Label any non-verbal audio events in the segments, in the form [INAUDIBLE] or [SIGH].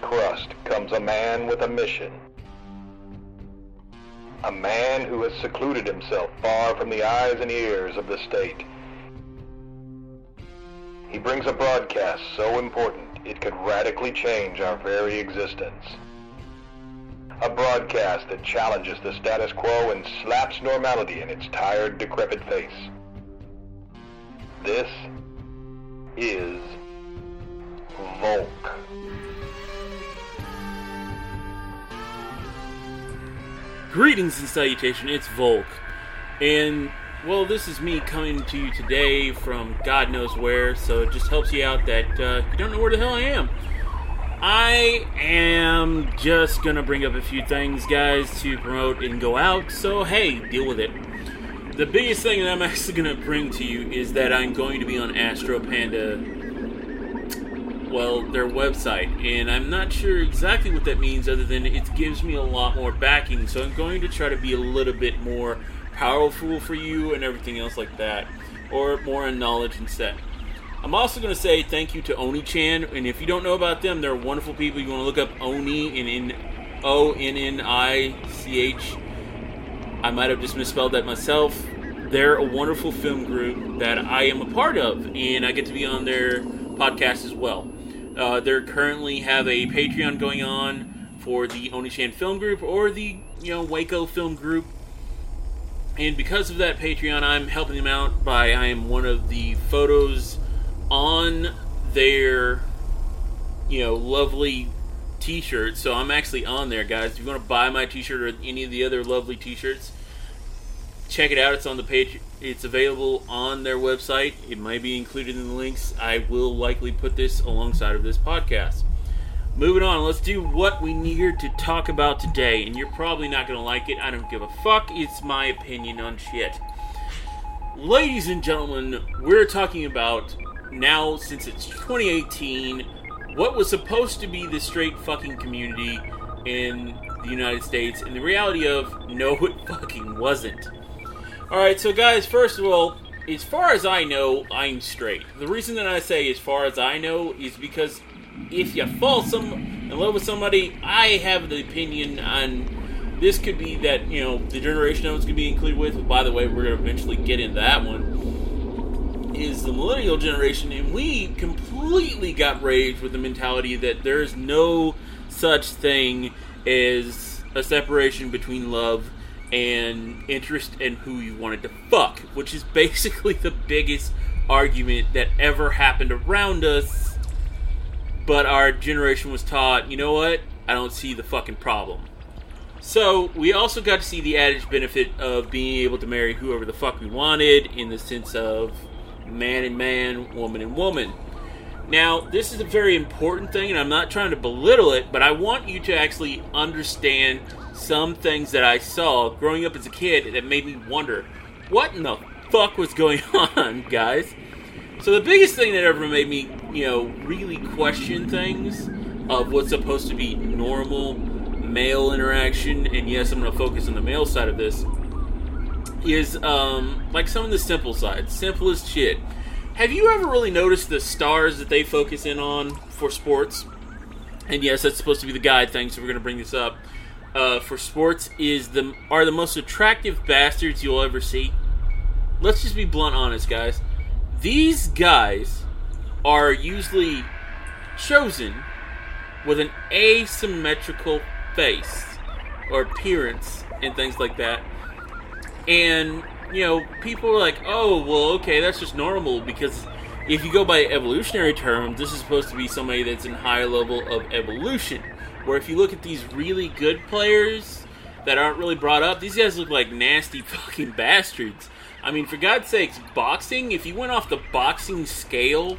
crust comes a man with a mission. A man who has secluded himself far from the eyes and ears of the state. He brings a broadcast so important it could radically change our very existence. A broadcast that challenges the status quo and slaps normality in its tired, decrepit face. This is Volk. Greetings and salutation, it's Volk. And, well, this is me coming to you today from God knows where, so it just helps you out that uh, you don't know where the hell I am. I am just gonna bring up a few things, guys, to promote and go out, so hey, deal with it. The biggest thing that I'm [LAUGHS] actually gonna bring to you is that I'm going to be on Astro Panda well, their website, and I'm not sure exactly what that means other than it gives me a lot more backing. So I'm going to try to be a little bit more powerful for you and everything else like that, or more in knowledge instead. I'm also going to say thank you to Oni Chan, and if you don't know about them, they're wonderful people. You want to look up Oni and in O N N I C H. I might have just misspelled that myself. They're a wonderful film group that I am a part of, and I get to be on their podcast as well. Uh, they currently have a Patreon going on for the Onishan Film Group or the you know Waco Film Group, and because of that Patreon, I'm helping them out by I am one of the photos on their you know lovely T-shirts. So I'm actually on there, guys. If you want to buy my T-shirt or any of the other lovely T-shirts, check it out. It's on the page. It's available on their website. It might be included in the links. I will likely put this alongside of this podcast. Moving on, let's do what we need to talk about today. And you're probably not going to like it. I don't give a fuck. It's my opinion on shit. Ladies and gentlemen, we're talking about now, since it's 2018, what was supposed to be the straight fucking community in the United States, and the reality of no, it fucking wasn't. Alright, so guys, first of all, as far as I know, I'm straight. The reason that I say as far as I know is because if you fall some in love with somebody, I have the opinion on this could be that, you know, the generation I was to be included with, by the way, we're to eventually get into that one, is the millennial generation, and we completely got raised with the mentality that there's no such thing as a separation between love and interest in who you wanted to fuck, which is basically the biggest argument that ever happened around us. But our generation was taught, you know what? I don't see the fucking problem. So, we also got to see the added benefit of being able to marry whoever the fuck we wanted in the sense of man and man, woman and woman. Now, this is a very important thing, and I'm not trying to belittle it, but I want you to actually understand some things that I saw growing up as a kid that made me wonder what in the fuck was going [LAUGHS] on, guys. So the biggest thing that ever made me, you know, really question things of what's supposed to be normal male interaction, and yes, I'm going to focus on the male side of this, is um, like some of the simple side, simplest shit. Have you ever really noticed the stars that they focus in on for sports? And yes, that's supposed to be the guide thing, so we're going to bring this up uh, for sports is the are the most attractive bastards you'll ever see. Let's just be blunt, honest, guys. These guys are usually chosen with an asymmetrical face or appearance and things like that. And you know, people are like, "Oh, well, okay, that's just normal because." If you go by evolutionary terms, this is supposed to be somebody that's in high level of evolution where if you look at these really good players that aren't really brought up, these guys look like nasty [LAUGHS] fucking bastards. I mean, for God's sakes, boxing, if you went off the boxing scale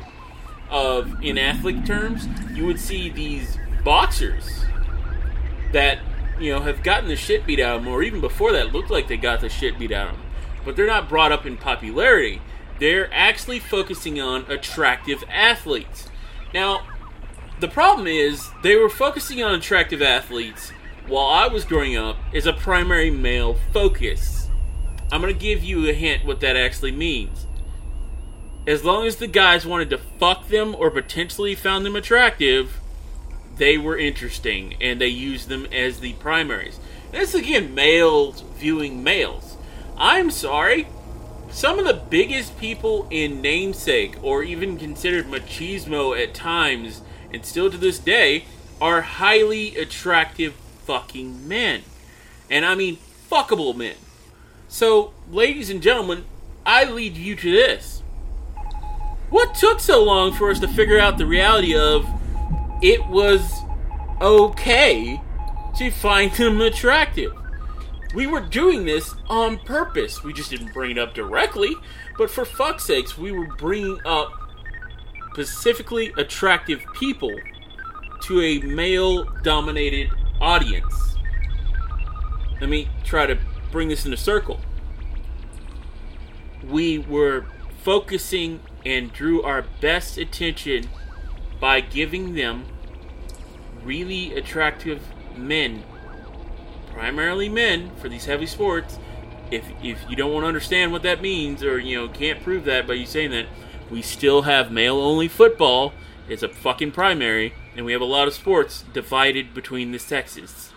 of in athlete terms, you would see these boxers that, you know, have gotten the shit beat out of them, or even before that looked like they got the shit beat out of them. But they're not brought up in popularity. They're actually focusing on attractive athletes. Now, the problem is they were focusing on attractive athletes while I was growing up as a primary male focus. I'm going to give you a hint what that actually means. as long as the guys wanted to fuck them or potentially found them attractive, they were interesting and they used them as the primaries. This again, males viewing males. I'm sorry. Some of the biggest people in namesake, or even considered machismo at times, and still to this day, are highly attractive fucking men. And I mean fuckable men. So, ladies and gentlemen, I lead you to this. What took so long for us to figure out the reality of it was okay to find them attractive? We were doing this on purpose. We just didn't bring it up directly, but for fuck's sakes, we were bringing up specifically attractive people to a male dominated audience. Let me try to bring this in a circle. We were focusing and drew our best attention by giving them really attractive men, primarily men for these heavy sports. If if you don't want to understand what that means, or you know can't prove that by you saying that, we still have male only football. It's a fucking primary, and we have a lot of sports divided between the sexes.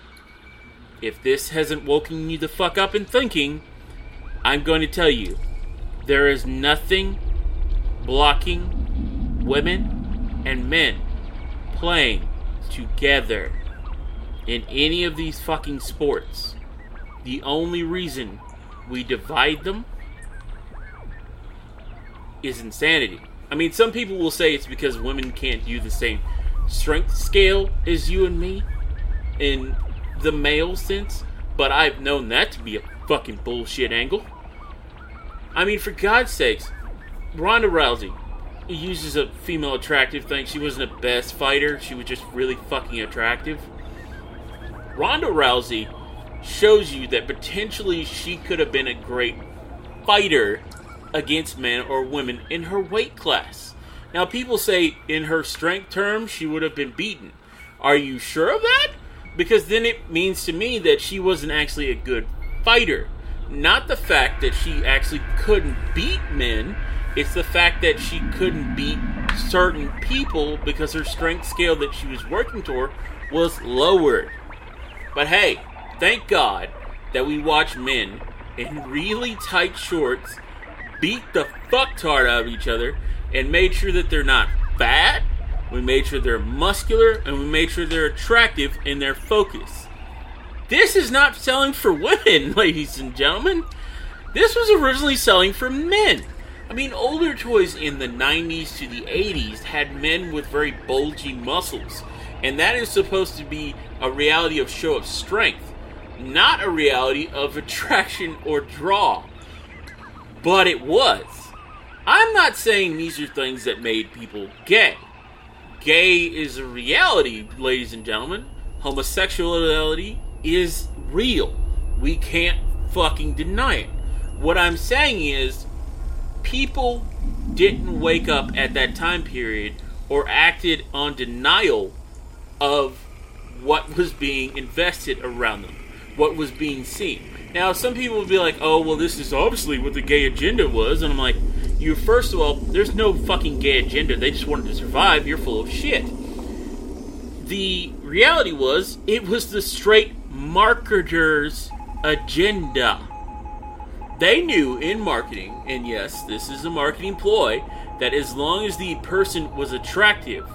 If this hasn't woken you the fuck up in thinking, I'm going to tell you there is nothing blocking women and men playing together in any of these fucking sports. The only reason we divide them is insanity. I mean, some people will say it's because women can't do the same strength scale as you and me in the male sense, but I've known that to be a fucking bullshit angle. I mean, for God's sakes, Ronda Rousey uses a female attractive thing. She wasn't a best fighter, she was just really fucking attractive. Ronda Rousey shows you that potentially she could have been a great fighter against men or women in her weight class. Now, people say in her strength terms she would have been beaten. Are you sure of that? Because then it means to me that she wasn't actually a good fighter. Not the fact that she actually couldn't beat men, it's the fact that she couldn't beat certain people because her strength scale that she was working toward was lowered. But hey, thank God that we watch men in really tight shorts beat the fucktard out of each other and made sure that they're not fat, we made sure they're muscular, and we made sure they're attractive in their focus. This is not selling for women, [LAUGHS] ladies and gentlemen. This was originally selling for men. I mean, older toys in the 90s to the 80s had men with very bulging muscles, and that is supposed to be a reality of show of strength, not a reality of [LAUGHS] attraction or draw. But it was. I'm not saying these are things that made people gay. Gay is a reality, ladies and gentlemen. Homosexuality is real. We can't fucking deny it. What I'm saying is, people didn't wake up at that time period or acted on denial of what was being invested around them, what was being seen. Now, some people would be like, oh, well, this is obviously what the gay agenda was. And I'm like, you, first of all, there's no fucking gay agenda. They just wanted to survive. You're full of shit. The reality was, it was the straight marketer's agenda. They knew in marketing, and yes, this is a marketing ploy, that as long as the person was attractive,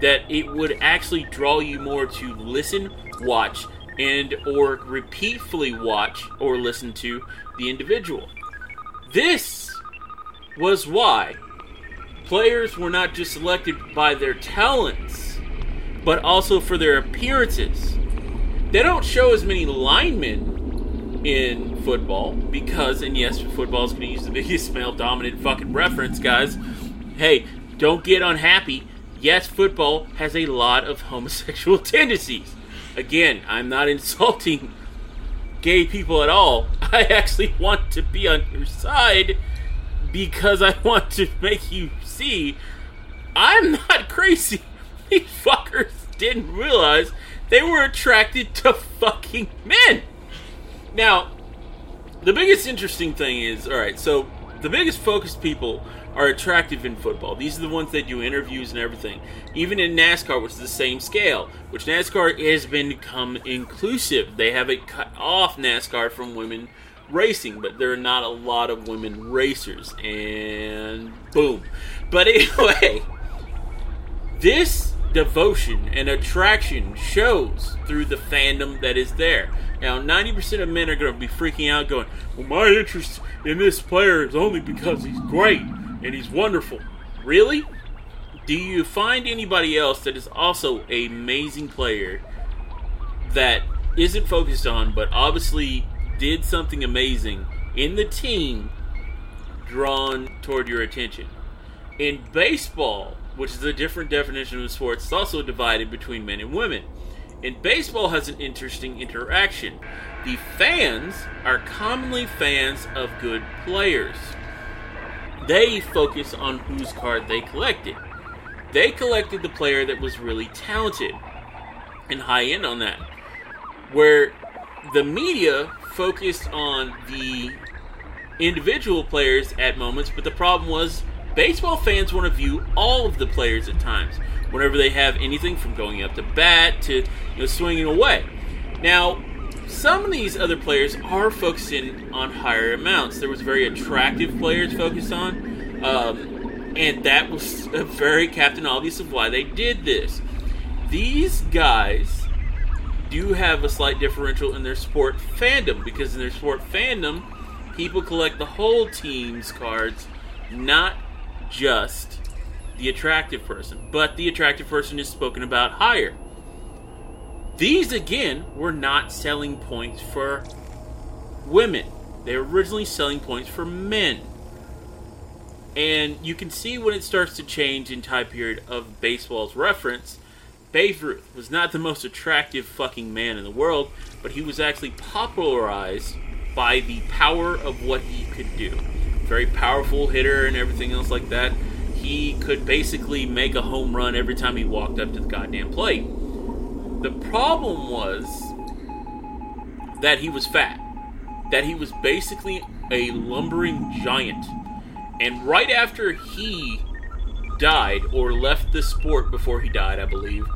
that it would actually draw you more to listen, watch, and or repeatedly watch or listen to the individual. This was why players were not just selected by their talents, but also for their appearances. They don't show as many linemen in football because, and yes, football is going to use the [LAUGHS] biggest male dominant fucking reference, guys. Hey, don't get unhappy. Yes, football has a lot of homosexual [LAUGHS] tendencies. Again, I'm not [LAUGHS] insulting gay people at all. I actually want to be on your side because I want to make you see I'm not crazy. [LAUGHS] These fuckers didn't realize they were attracted to fucking men. Now, the biggest interesting thing is alright, so the biggest focused people are attractive in football. These are the ones that do interviews and everything. Even in NASCAR, which is the same scale, which NASCAR has become inclusive. They have it cut off NASCAR from women racing, but there are not a lot of women racers. And boom. But anyway, [LAUGHS] this devotion and attraction shows through the fandom that is there. Now, 90% of men are going to be freaking out, going, Well, my interest in this player is only because he's great and he's wonderful. Really? Do you find anybody else that is also an amazing player that isn't focused on, but obviously did something amazing in the team drawn toward your attention? In baseball, which is a different definition of sports, it's also divided between men and women. And baseball has an interesting interaction. The fans are commonly fans of good players. They focus on whose card they collected. They collected the player that was really talented and high end on that. Where the media focused on the individual players at moments, but the problem was baseball fans want to view all of the players at times whenever they have anything from going up to bat to you know, swinging away. Now, some of these other players are focusing on higher amounts. There was very attractive players focused on, um, and that was very captain obvious of why they did this. These guys do have a slight differential in their sport fandom because in their sport fandom, people collect the whole team's cards, not just the attractive person, but the attractive person is spoken about higher. These, again, were not selling points for women. They were originally selling points for men. And you can see when it starts to change in time period of baseball's reference. Babe Ruth was not the most attractive fucking man in the world, but he was actually popularized by the power of what he could do. Very powerful hitter and everything else like that he could basically make a home run every time he walked up to the goddamn plate. The problem was that he was fat, that he was basically a lumbering giant. And right after he died, or left the sport before he died, I believe,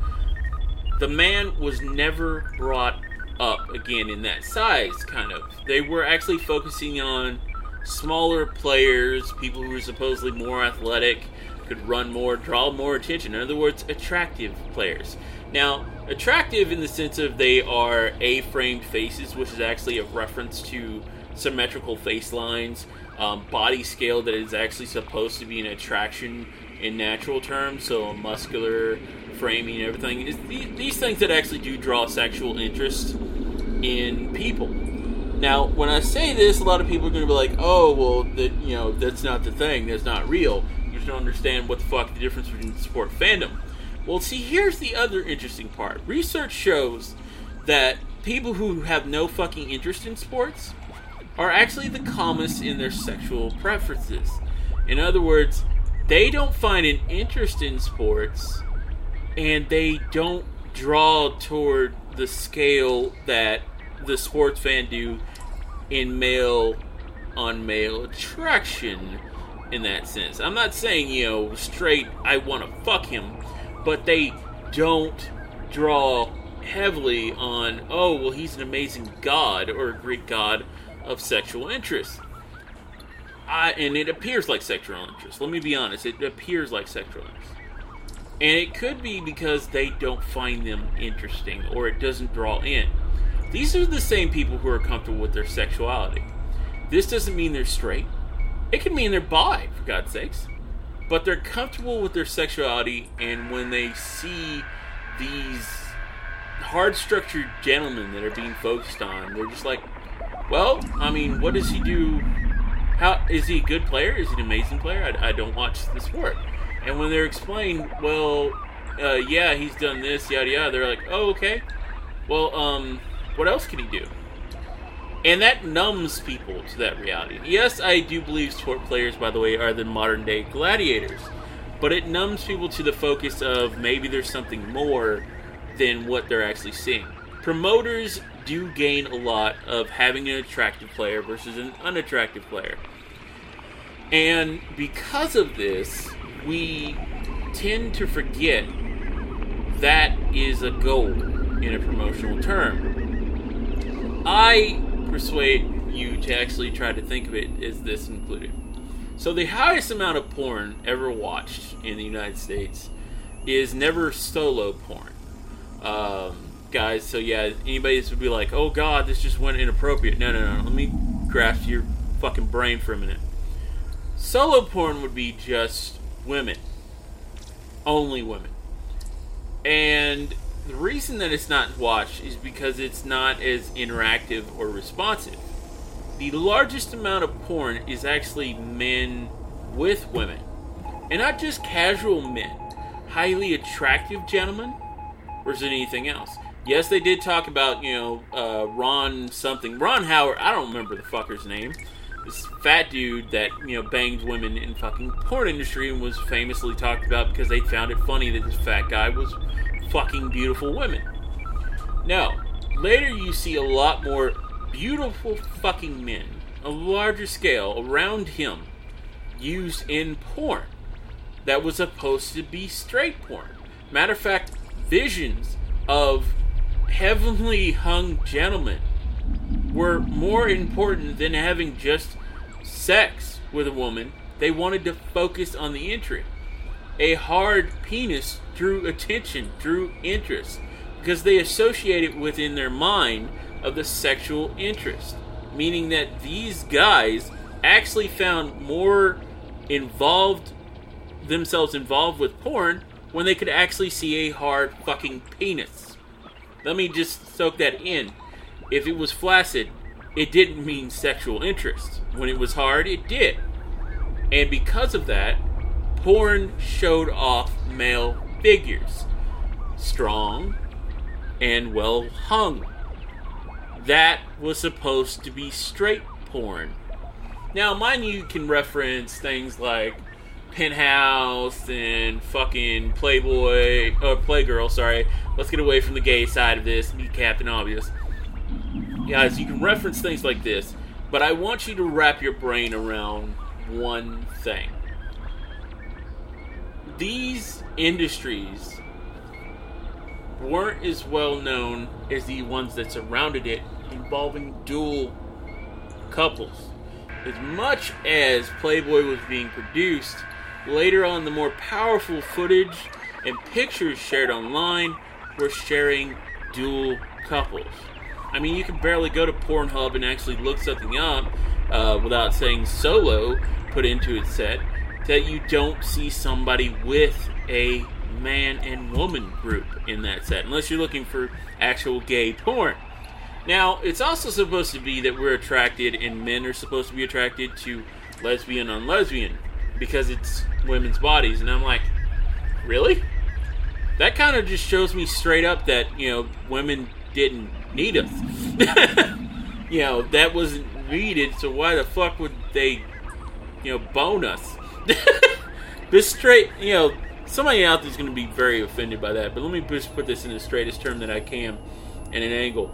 the man was never brought up again in that size, kind of. They were actually focusing on smaller players, people who were supposedly more athletic, could run more, draw more attention. In other words, attractive players. Now, attractive in the sense of they are A-framed faces, which is actually a reference to symmetrical face lines, um, body scale that is actually supposed to be an attraction in natural terms, so a muscular framing and everything. It's these things that actually do draw sexual interest in people. Now, when I say this, a lot of people are going to be like, "Oh, well, that you know, that's not the thing. That's not real." just don't understand what the fuck the difference between sport fandom. Well, see, here's the other interesting part. Research shows that people who have no fucking interest in sports are actually the calmest in their sexual preferences. In other words, they don't find an interest in sports and they don't draw toward the scale that the sports fan do in male on male attraction in that sense. I'm not saying, you know, straight, I want to fuck him, but they don't draw heavily on, oh, well, he's an amazing god or a Greek god of sexual interest. I, and it appears like sexual interest. Let me be honest, it appears like sexual interest. And it could be because they don't find them interesting or it doesn't draw in. These are the same people who are comfortable with their sexuality. This doesn't mean they're straight. It can mean they're bi, for God's sakes. But they're comfortable with their sexuality, and when they see these hard structured gentlemen that are being focused on, they're just like, well, I mean, what does he do? How is he a good player? Is he an amazing player? I, I don't watch the sport. And when they're explained, well, uh, yeah, he's done this, yada yada, they're like, oh, okay. Well, um, what else can he do? And that numbs people to that reality. Yes, I do believe sport players, by the way, are the modern day gladiators. But it numbs people to the focus of maybe there's something more than what they're actually seeing. Promoters do gain a lot of having an attractive player versus an unattractive player. And because of this, we tend to forget that is a goal in a promotional term. I persuade you to actually try to think of it as this included. So, the highest amount of porn ever watched in the United States is never solo porn. Um, guys, so yeah, anybody would be like, oh god, this just went inappropriate. No, no, no, let me grasp your fucking brain for a minute. Solo porn would be just women. Only women. And the reason that it's not watched is because it's not as interactive or responsive. The largest amount of porn is actually men with women. And not just casual men, highly attractive gentlemen, it anything else? Yes, they did talk about, you know, uh, Ron something. Ron Howard, I don't remember the fucker's name. This fat dude that, you know, banged women in fucking porn industry and was famously talked about because they found it funny that this fat guy was fucking beautiful women. Now, later you see a lot more beautiful fucking men, a larger scale around him, used in porn that was supposed to be straight porn. Matter of fact, visions of heavenly hung gentlemen were more important than having just sex with a woman. They wanted to focus on the entry. A hard penis drew attention, drew interest, because they associate it within their mind of the sexual interest. Meaning that these guys actually found more involved themselves involved with porn when they could actually see a hard fucking penis. Let me just soak that in. If it was flaccid, it didn't mean sexual interest. When it was hard, it did. And because of that, porn showed off male figures. Strong and well hung. That was supposed to be straight porn. Now, mind you, can reference things like Penthouse and fucking Playboy or Playgirl. Sorry, let's get away from the gay side of this. Be Captain Obvious, guys. You can reference things like this, but I want you to wrap your brain around one thing. These industries weren't as well known as the ones that surrounded it, involving dual couples. As much as Playboy was being produced, Later on, the more powerful footage and pictures shared online were sharing dual couples. I mean, you can barely go to Pornhub and actually look something up uh, without saying solo put into its set that you don't see somebody with a man and woman group in that set, unless you're looking for actual gay porn. Now, it's also supposed to be that we're attracted, and men are supposed to be attracted to lesbian on lesbian because it's women's bodies. And I'm like, really? That kind of just shows me straight up that, you know, women didn't need us. [LAUGHS] you know, that wasn't needed, so why the fuck would they, you know, bone us? [LAUGHS] this straight, you know, somebody out there's going to be very offended by that, but let me just put this in the straightest term that I can and an angle.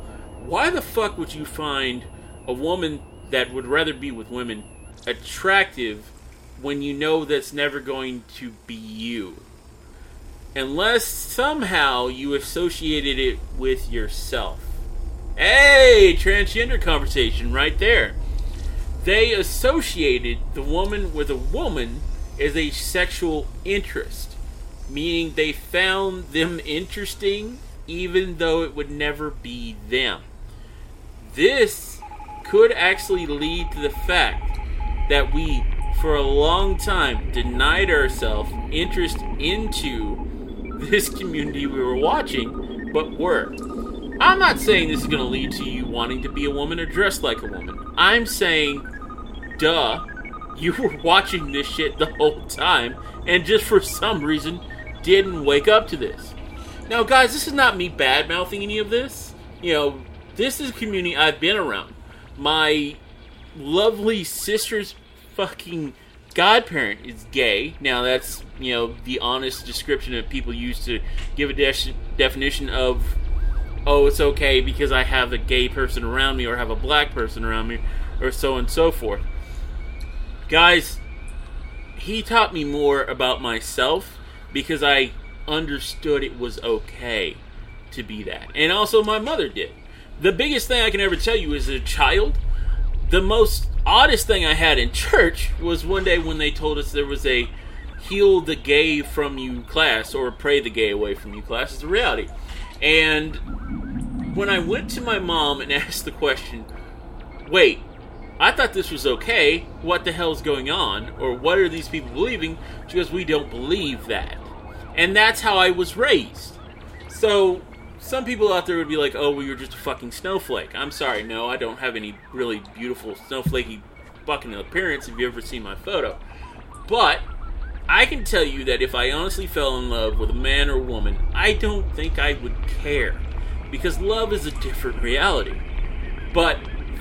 Why the fuck would you find a woman that would rather be with women attractive when you know that's never going to be you. Unless somehow you associated it with yourself. Hey, transgender conversation right there. They associated the woman with a woman as a sexual interest, meaning they found them interesting even though it would never be them. This could actually lead to the fact that we for a long time denied ourselves interest into this community we were watching, but were. I'm not saying this is going to lead to you wanting to be a woman or dress like a woman. I'm saying, duh, you were watching this shit the whole time and just for some reason didn't wake up to this. Now, guys, this is not me bad mouthing any of this. You know, this is a community I've been around. My lovely sister's fucking godparent is gay. Now that's you know the honest description that people use to give a de- definition of oh it's okay because I have a gay person around me or have a black person around me or so and so forth. Guys, he taught me more about myself because I understood it was okay to be that. And also, my mother did. The biggest thing I can ever tell you is a child, the most oddest thing I had in church was one day when they told us there was a heal the gay from you class or pray the gay away from you class. It's a reality. And when I went to my mom and [LAUGHS] asked the question, wait, I thought this was okay. What the hell's going on? Or what are these people believing? She goes, we don't believe that. And that's how I was raised. So some people out there would be like, "Oh, well, you're just a fucking snowflake." I'm sorry, no, I don't have any really beautiful snowflakey fucking appearance. If you ever seen my photo, but I can tell you that if I honestly fell in love with a man or woman, I don't think I would care because love is a different reality. But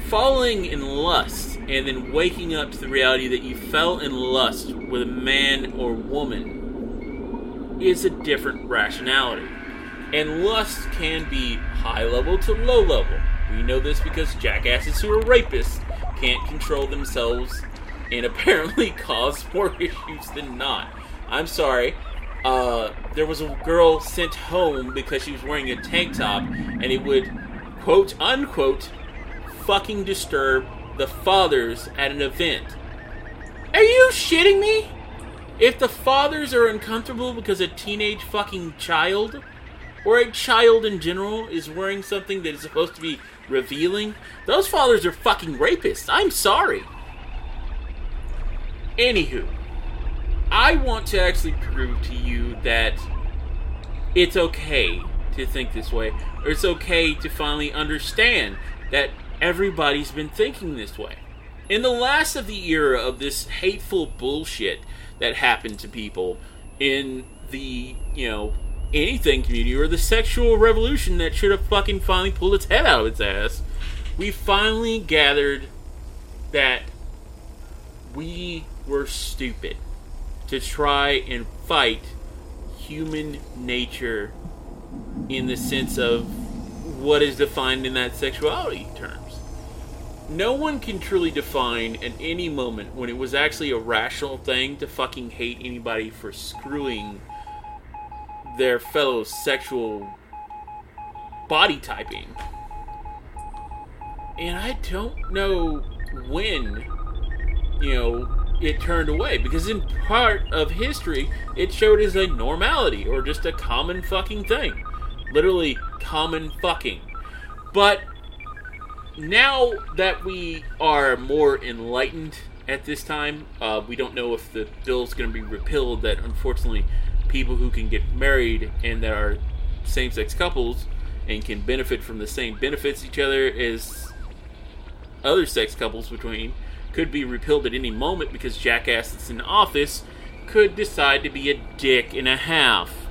falling in lust and then waking up to the reality that you fell in lust with a man or woman is a different rationality. And lust can be high level to low level. We know this because jackasses who are rapists can't control themselves and apparently [LAUGHS] cause more issues than not. I'm sorry. Uh, there was a girl sent home because she was wearing a tank top and it would, quote unquote, fucking disturb the fathers at an event. Are you shitting me? If the fathers are uncomfortable because a teenage fucking child or a child in general is wearing something that is supposed to be revealing, those fathers are fucking rapists. I'm sorry. Anywho, I want to actually prove to you that it's okay to think this way, or it's okay to finally understand that everybody's been thinking this way. In the last of the era of this hateful bullshit that happened to people in the, you know, anything community or the sexual revolution that should have fucking finally pulled its head out of its ass, we finally gathered that we were stupid to try and fight human nature in the sense of what is defined in that sexuality terms. No one can truly define at any moment when it was actually a rational thing to fucking hate anybody for screwing their fellow sexual body typing. And I don't know when, you know, it turned away because in part of history it showed as a normality or just a common fucking thing. Literally common fucking. But now that we are more enlightened at this time, uh, we don't know if the bill's going to be repealed that unfortunately people who can get married and that are same sex couples and can benefit from the same benefits each other as other sex couples between could be repealed at any moment because jackass that's in office could decide to be a dick and a half.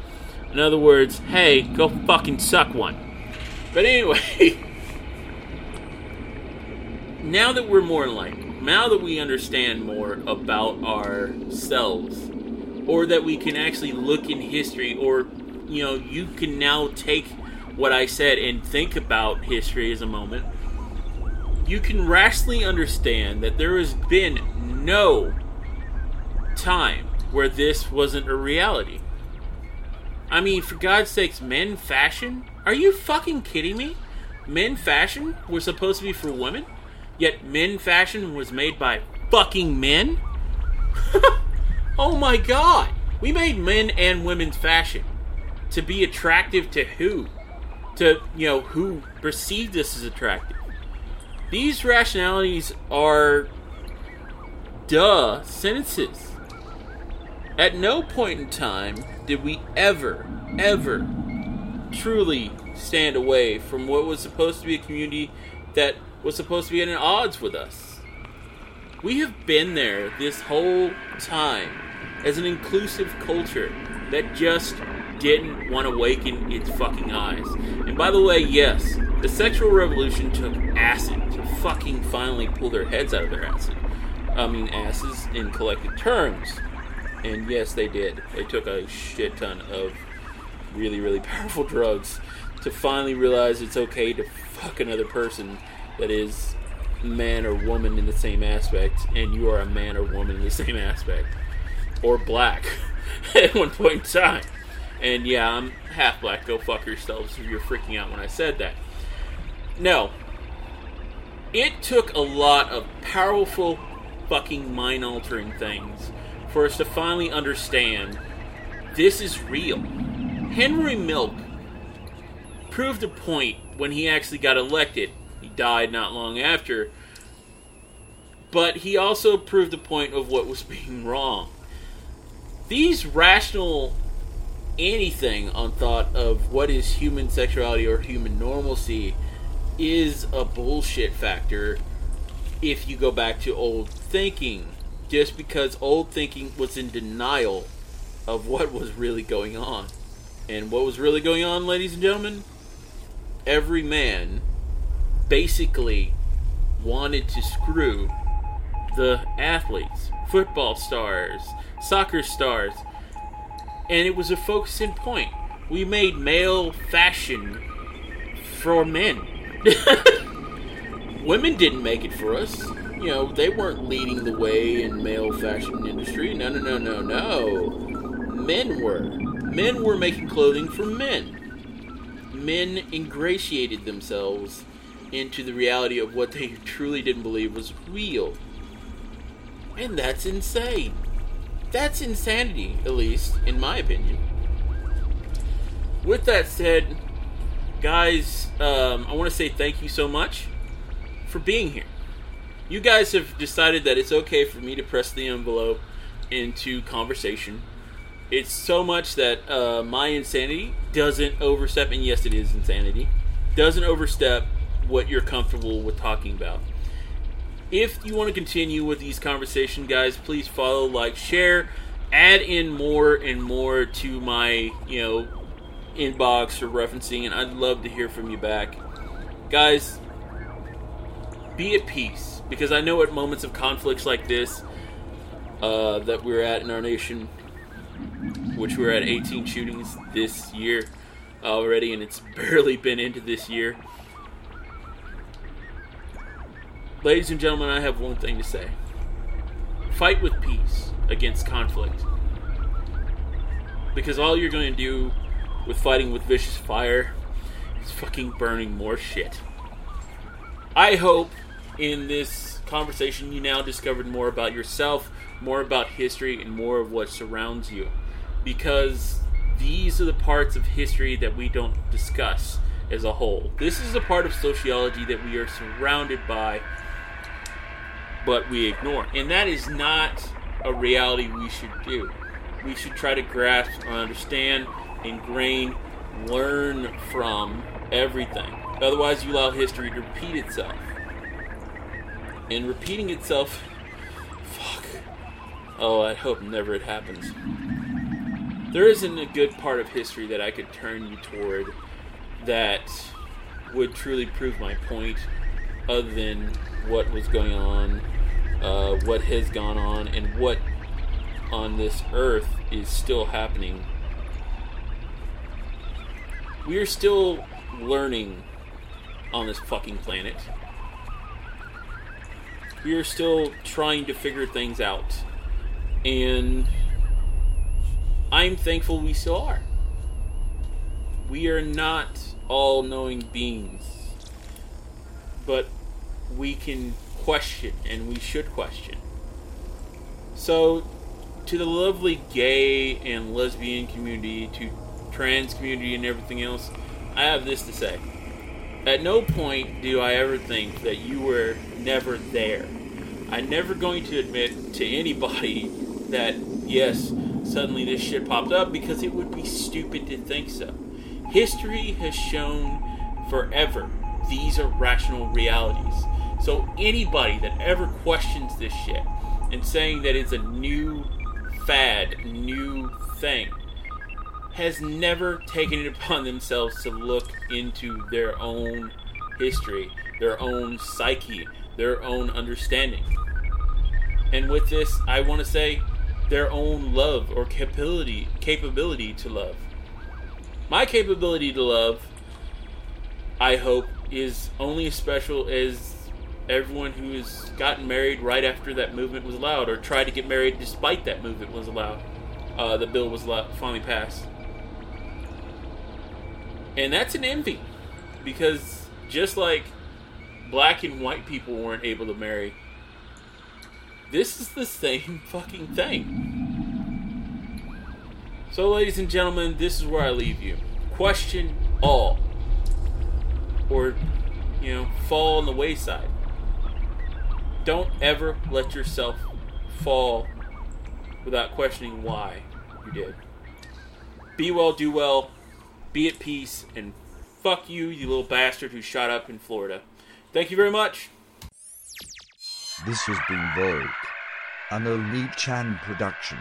In other words, hey, go fucking suck one. But anyway, [LAUGHS] now that we're more enlightened, now that we understand more about ourselves or that we can actually look in history, or you know, you can now take what I said and think about history as a moment. You can rationally understand that there has been no time where this wasn't a reality. I mean, for God's sakes, men fashion? Are you fucking kidding me? Men fashion was supposed to be for women, yet men fashion was made by fucking men? [LAUGHS] Oh my god! We made men and women's fashion to be attractive to who? To, you know, who perceived this as attractive. These rationalities are duh sentences. At no point in time did we ever, ever truly stand away from what was supposed to be a community that was supposed to be at odds with us. We have been there this whole time as an inclusive culture that just didn't want to awaken its fucking eyes. And by the way, yes, the sexual revolution took acid to fucking finally pull their heads out of their acid. I mean, asses in collective terms. And yes, they did. They took a shit ton of really, really powerful drugs to finally realize it's okay to fuck another person that is man or woman in the same aspect, and you are a man or woman in the same aspect. or black [LAUGHS] at one point in time. And yeah, I'm half black. Go fuck yourselves if you're freaking out when I said that. No. It took a lot of powerful, fucking mind altering things for us to finally understand this is real. Henry Milk proved a point when he actually got elected. He died not long after. But he also proved the point of what was [LAUGHS] being wrong. These rational anything on thought of what is human sexuality or human normalcy is a bullshit factor if you go back to old thinking. Just because old thinking was in denial of what was really going on. And what was really going on, ladies and gentlemen? Every man basically wanted to screw the athletes, football stars, soccer stars, and it was a focusing point. We made male fashion for men. [LAUGHS] Women didn't make it for us. You know, they weren't leading the way in male fashion industry. No, no, no, no, no. Men were. Men were making clothing for men. Men ingratiated themselves into the reality of what they [LAUGHS] truly didn't believe was real. And that's insane. That's insanity, at least, in my opinion. With that said, guys, um, I want to say thank you so much for being here. You guys have decided that it's okay for me to press the envelope into conversation. It's so much that uh, my insanity doesn't overstep, and yes, it is insanity, doesn't overstep what you're comfortable with talking about. If you want to continue with these conversation, guys, please follow, like, share, add in more and more to my, you know, inbox or referencing, and I'd love to hear from you back. Guys, be at peace because I know at moments of conflicts like this uh, that we're at in our nation, which we're at 18 shootings this year already, and it's [LAUGHS] barely been into this year. Ladies and gentlemen, I have one thing to say fight with peace against conflict. Because all you're going to do with fighting with vicious fire is fucking burning more shit. I hope in this conversation you now discovered more about yourself, more about history, and more of what surrounds you. Because these are the parts of history that we don't discuss as a whole. This is a part of sociology that we are surrounded by but we ignore. And that is not a reality we should do. We should try to grasp, understand, ingrain, learn from everything. Otherwise, you allow history to repeat itself. And repeating itself, fuck. Oh, I hope never it happens. There isn't a good part of history that I could turn you toward that would truly prove my point other than what was going on uh, what has gone on and what on this earth is still happening. We are still learning on this fucking planet. We are still trying to figure things out. And I'm thankful we still are. We are not all knowing beings, but we can question, and we should question. So, to the lovely gay and lesbian community, to trans community, and everything else, I have this to say. At no point do I ever think that you were never there. I'm never going to admit to anybody that, yes, suddenly this shit popped up because it would be stupid to think so. History has shown forever these are rational realities. So anybody that ever questions this shit and saying that it's a new fad, new thing, has never taken it upon themselves to look into their own history, their own psyche, their own understanding. And with this, I want to say their own love or capability capability to love. My capability to love, I hope, is only as special as everyone who has gotten married right after that movement was allowed, or tried to get married despite that movement was allowed. Uh, the bill was allowed, finally passed, and that's an envy, because just like black and white people weren't able to marry, this is the same [LAUGHS] fucking thing. So, ladies and gentlemen, this is where I leave you. Question all, or you know, fall on the wayside. Don't ever let yourself fall without questioning why you did. Be well, do well, be at peace, and fuck you, you little bastard who shot up in Florida. Thank you very much. This has been Volk, an Elite Chan production.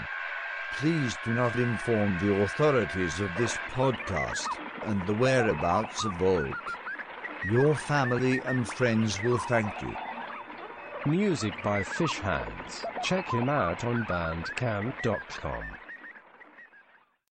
Please do not inform the authorities of this podcast and the whereabouts of Volk. Your family and friends will thank you. Music by Fish Hands. Check him out on bandcamp.com.